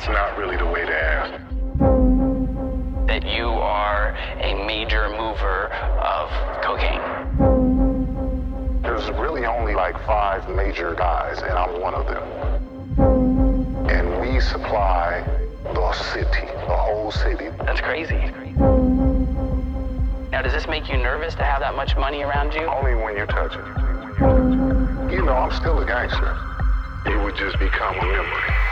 That's not really the way to ask. That you are a major mover of cocaine. There's really only like five major guys, and I'm one of them. And we supply the city, the whole city. That's crazy. Now, does this make you nervous to have that much money around you? Only when you touch it. You know, I'm still a gangster. It would just become a memory.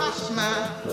my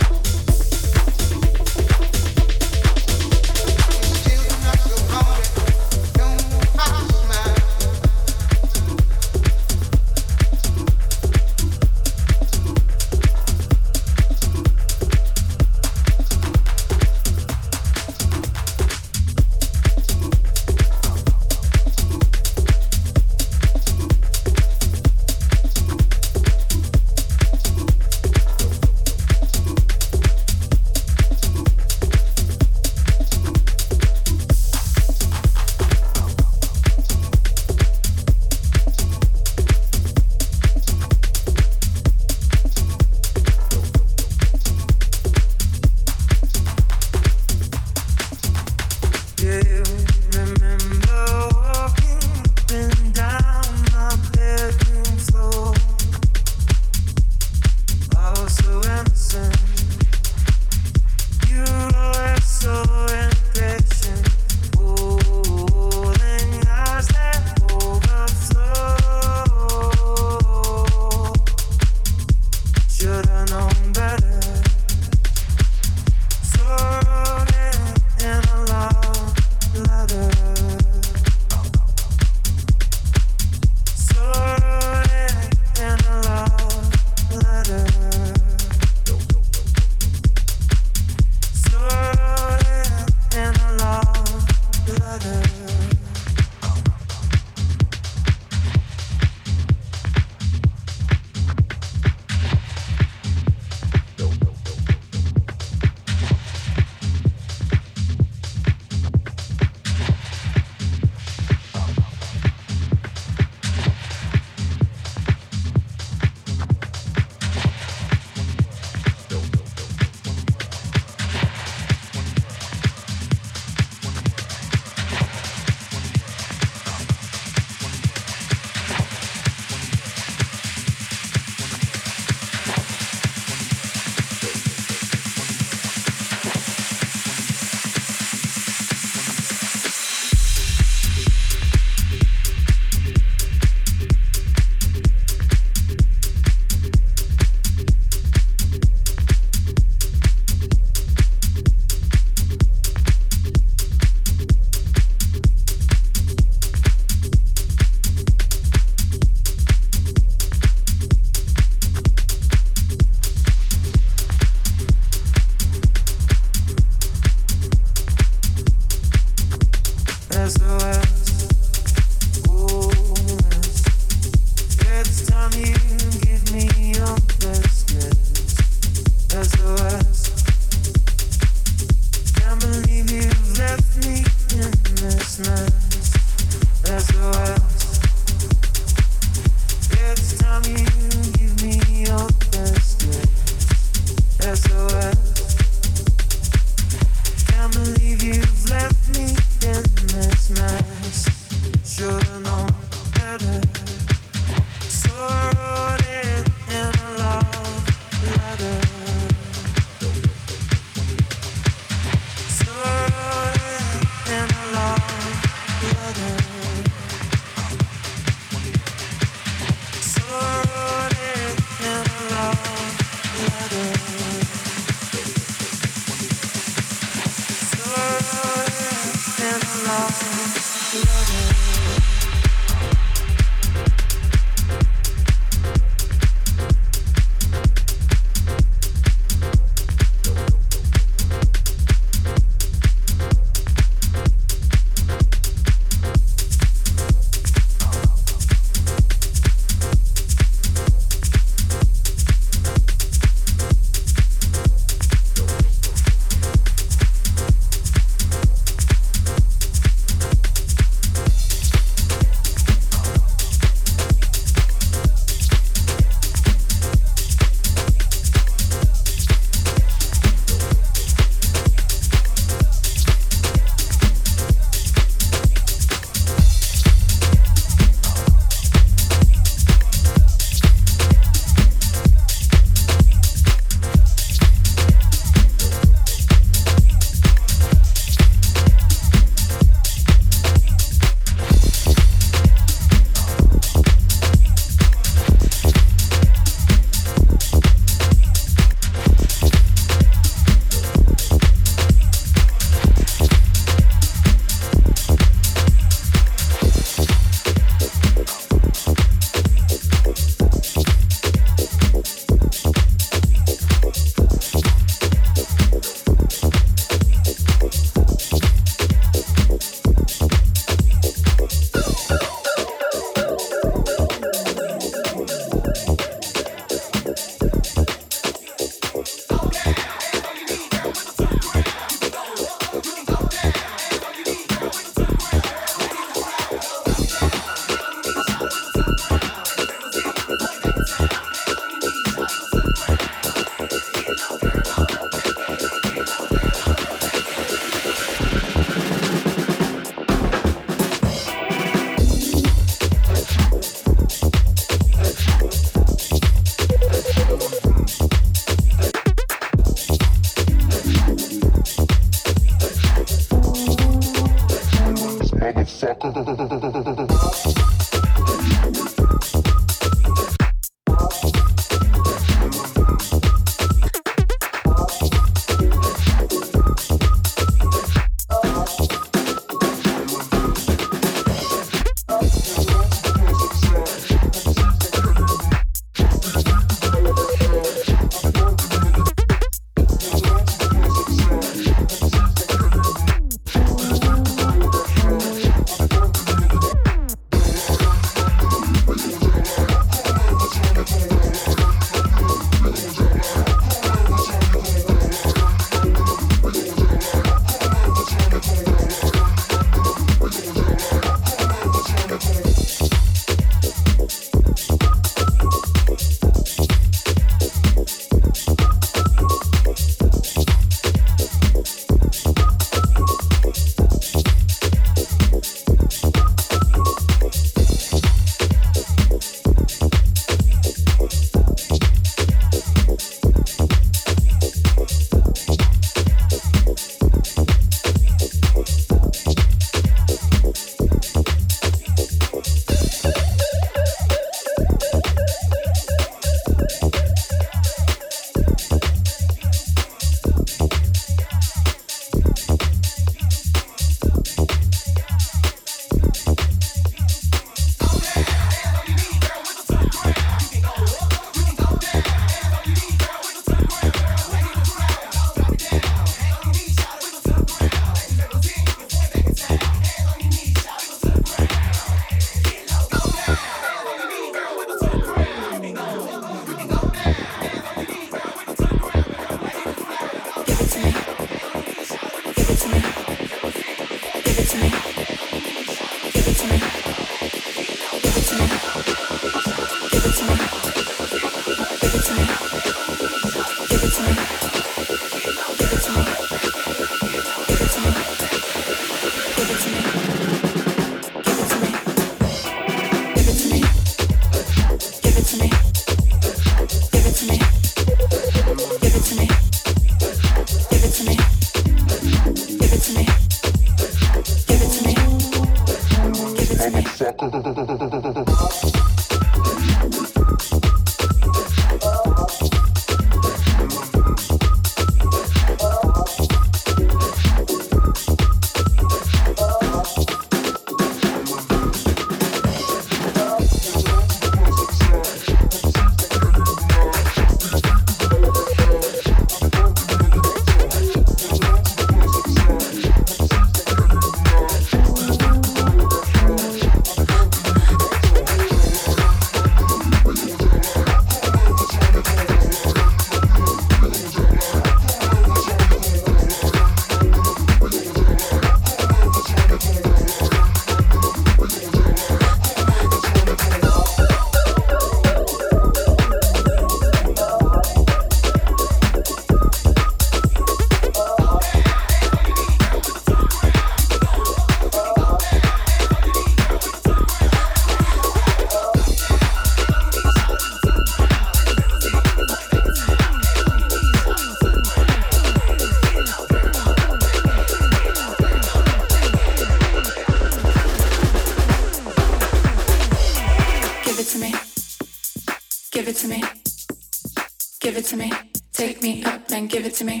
give it to me. Take me up and give it to me.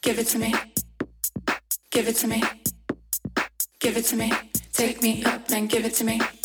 Give it to me. Give it to me. Give it to me. Take me up and give it to me.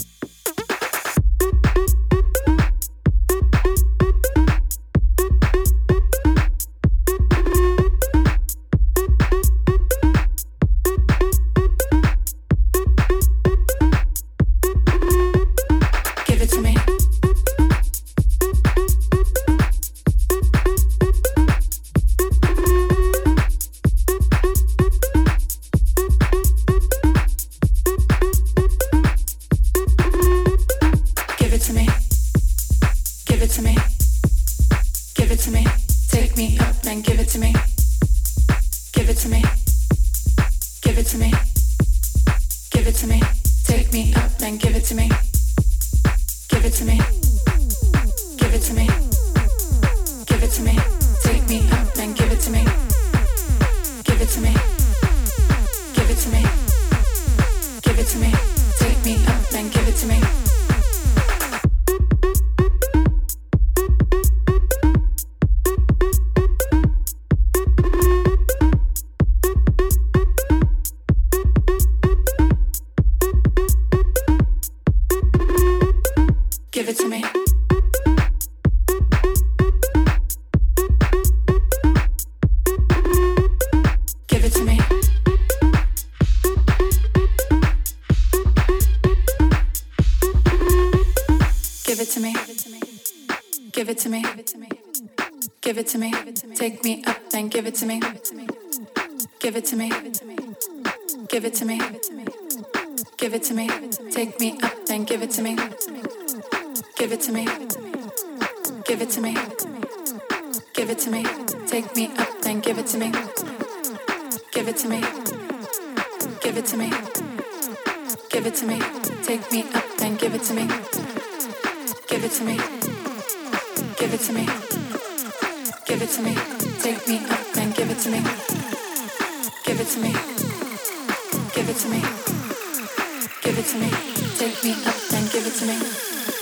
Give it to me. Give it to me. Take me up, then give it to me. Give it to me. Give it to me. Give it to me. Take me up, then give it to me. Give it to me. Give it to me. Give it to me. Take me up, then give it to me. Give it to me. Give it to me. Give it to me. Take me up, then give it to me. Give it to me give it to me. Give it to me. Take me up and give it to me.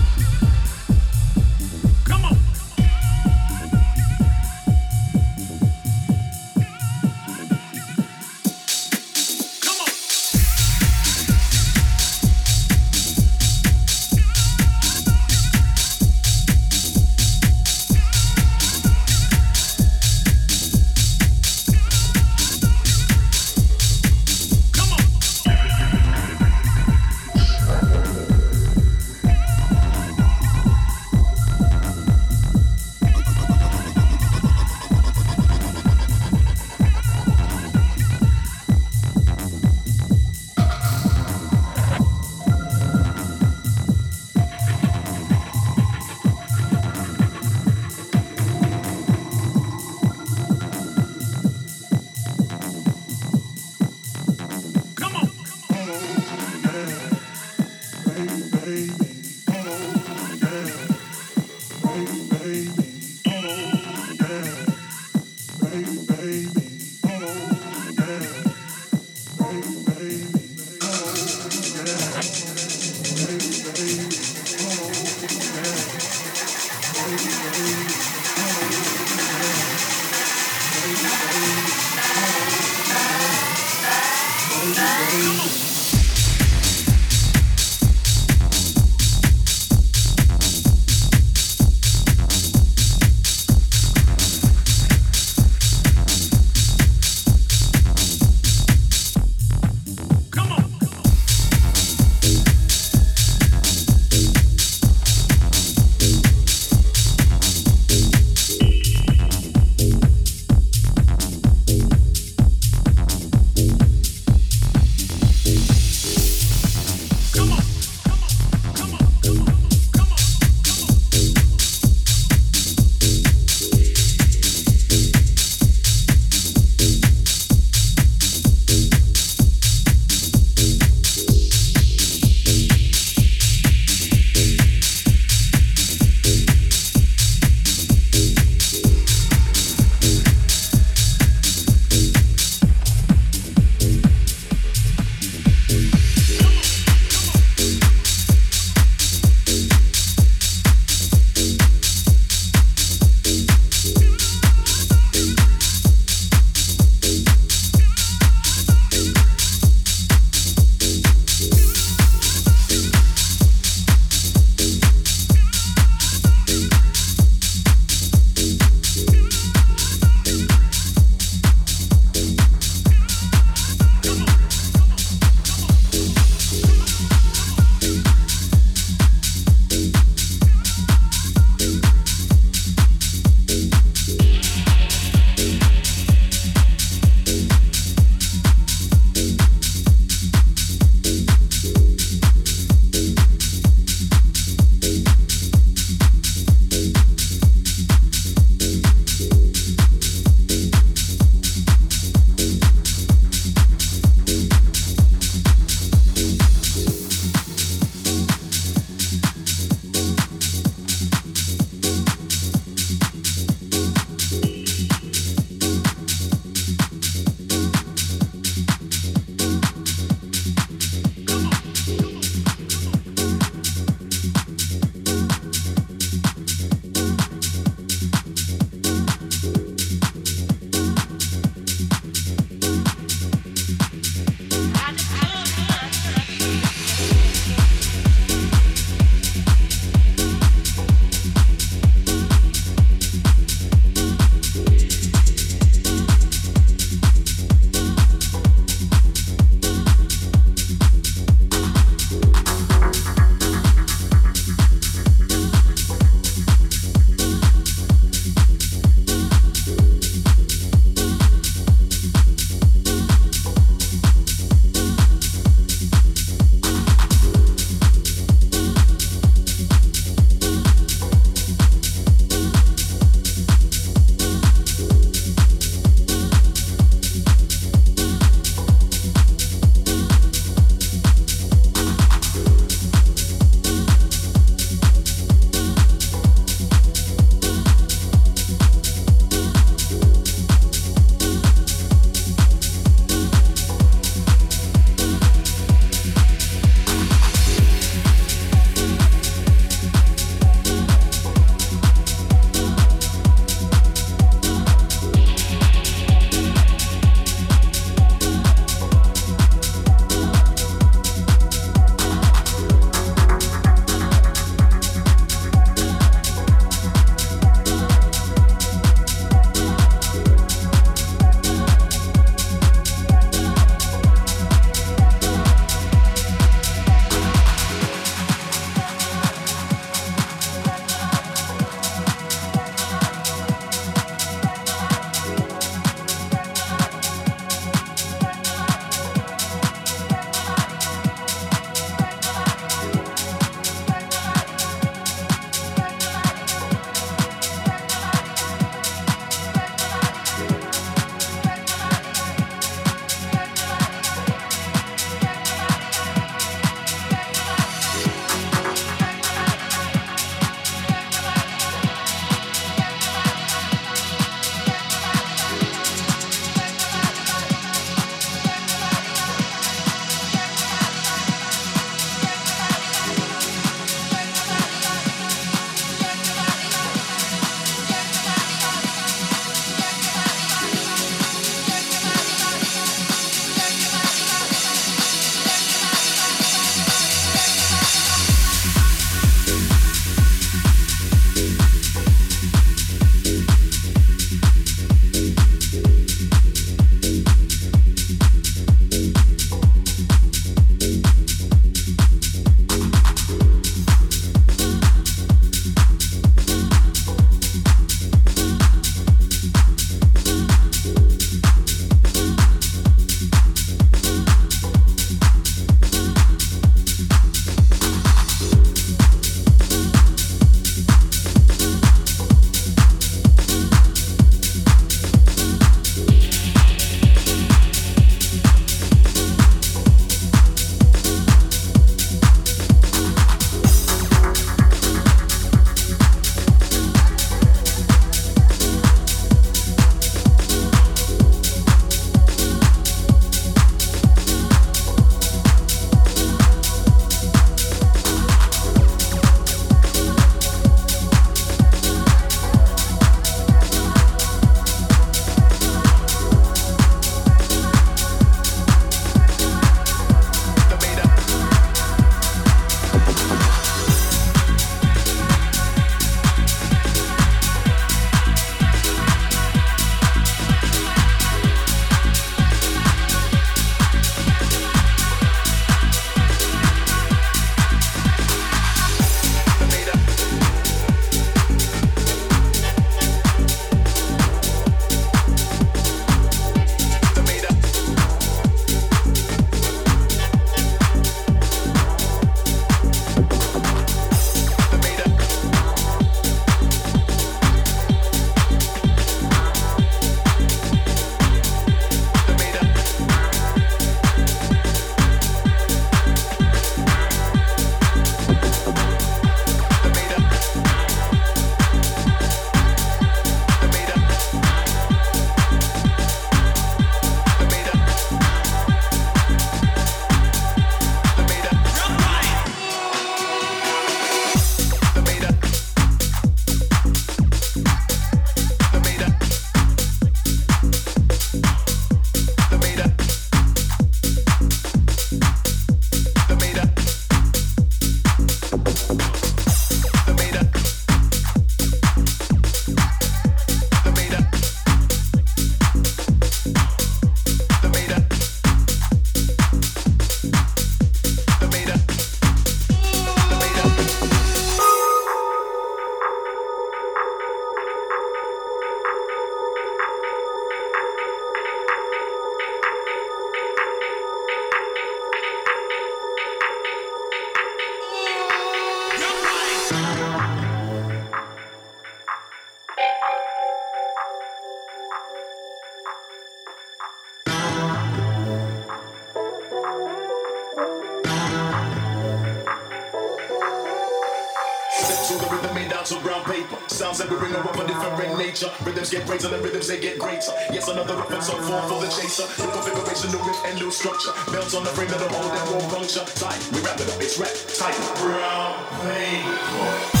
Configuration, new and new structure. Bells on the frame that'll hold that won't puncture. Tight, we wrap it up, it's rap, tight. Brown paper.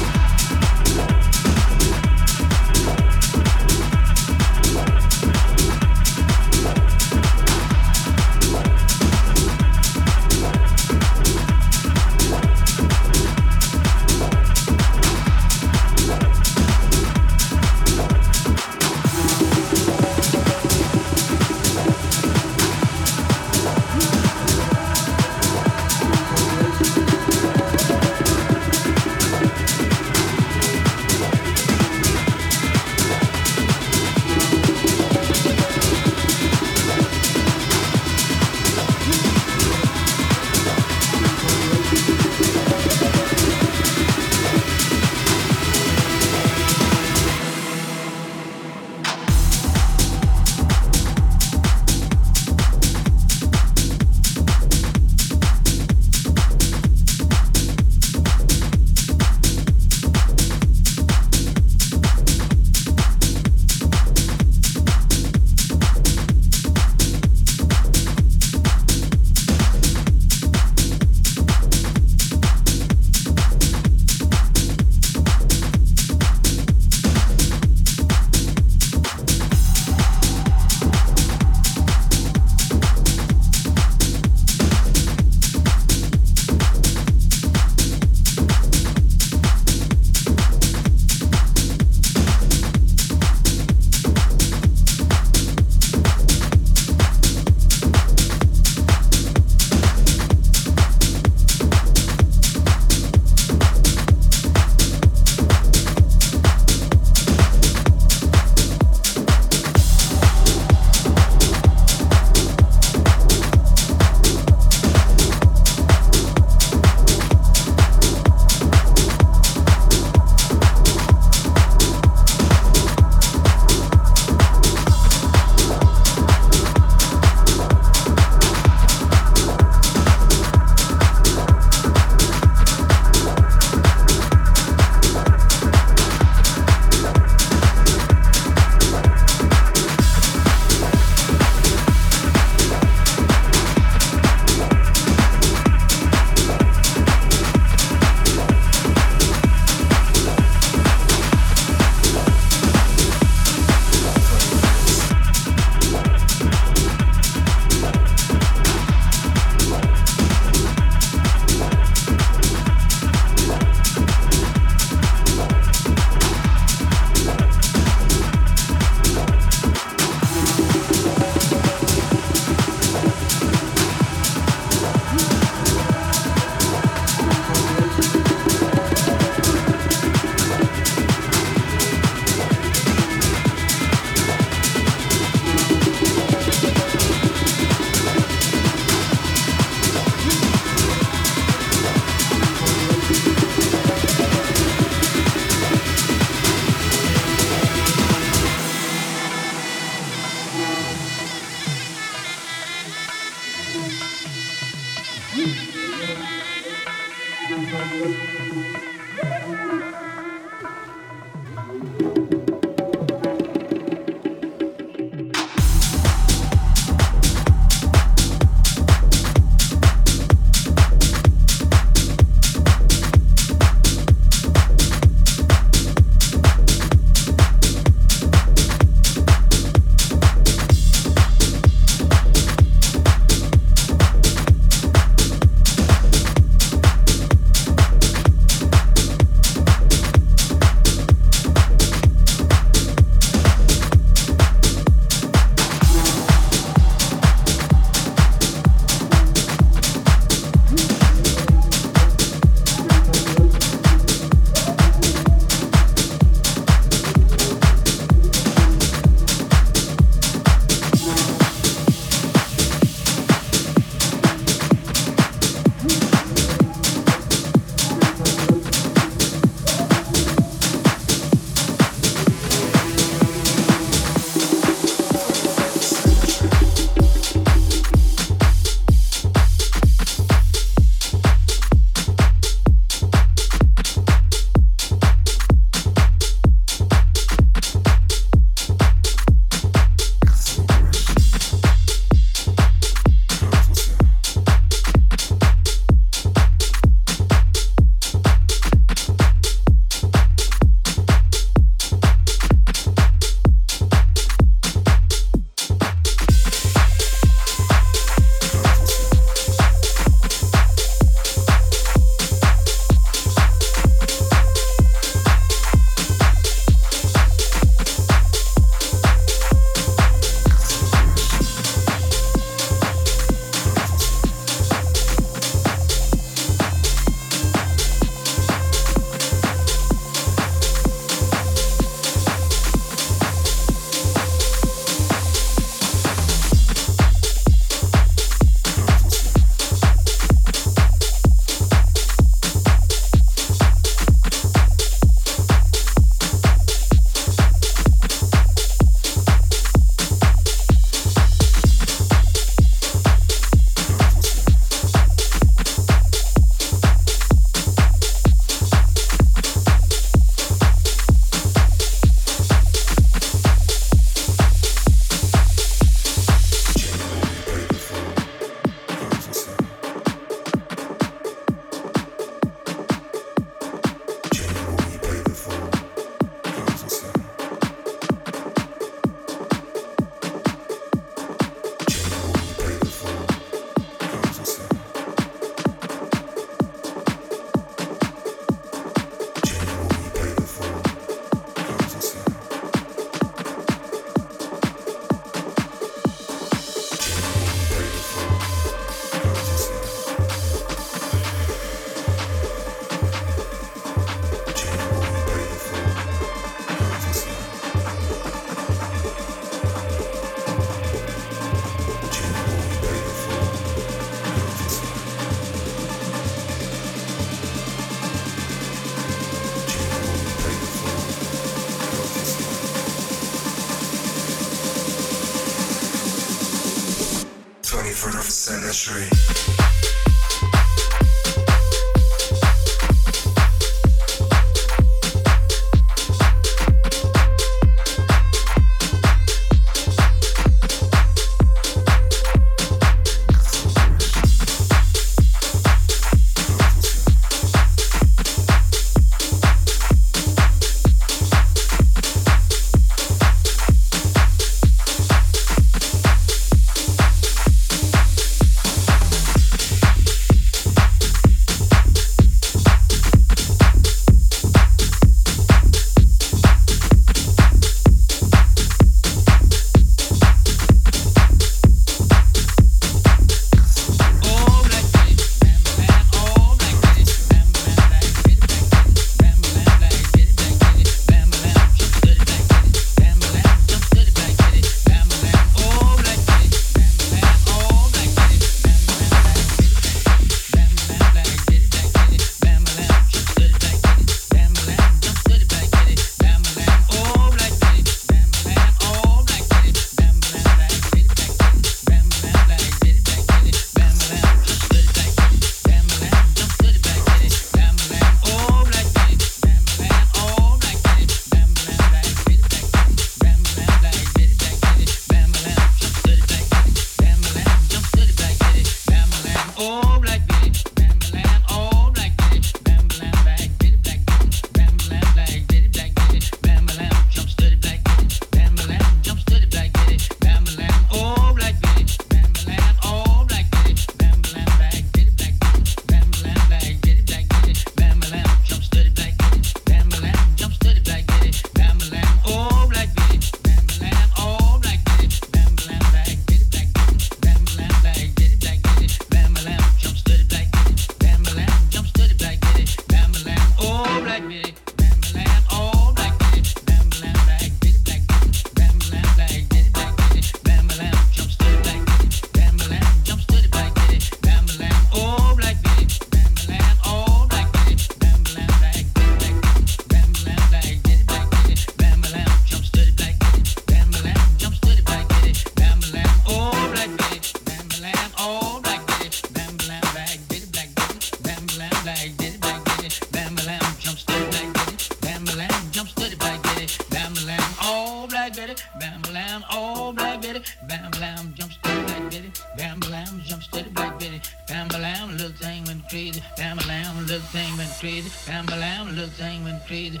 Crazy.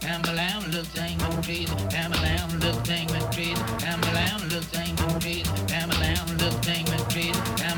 Bam lamb, little thing went crazy. Bam lamb, little thing went crazy. Bam lamb, little thing went crazy. Bam lamb, little thing went crazy. Bam lamb.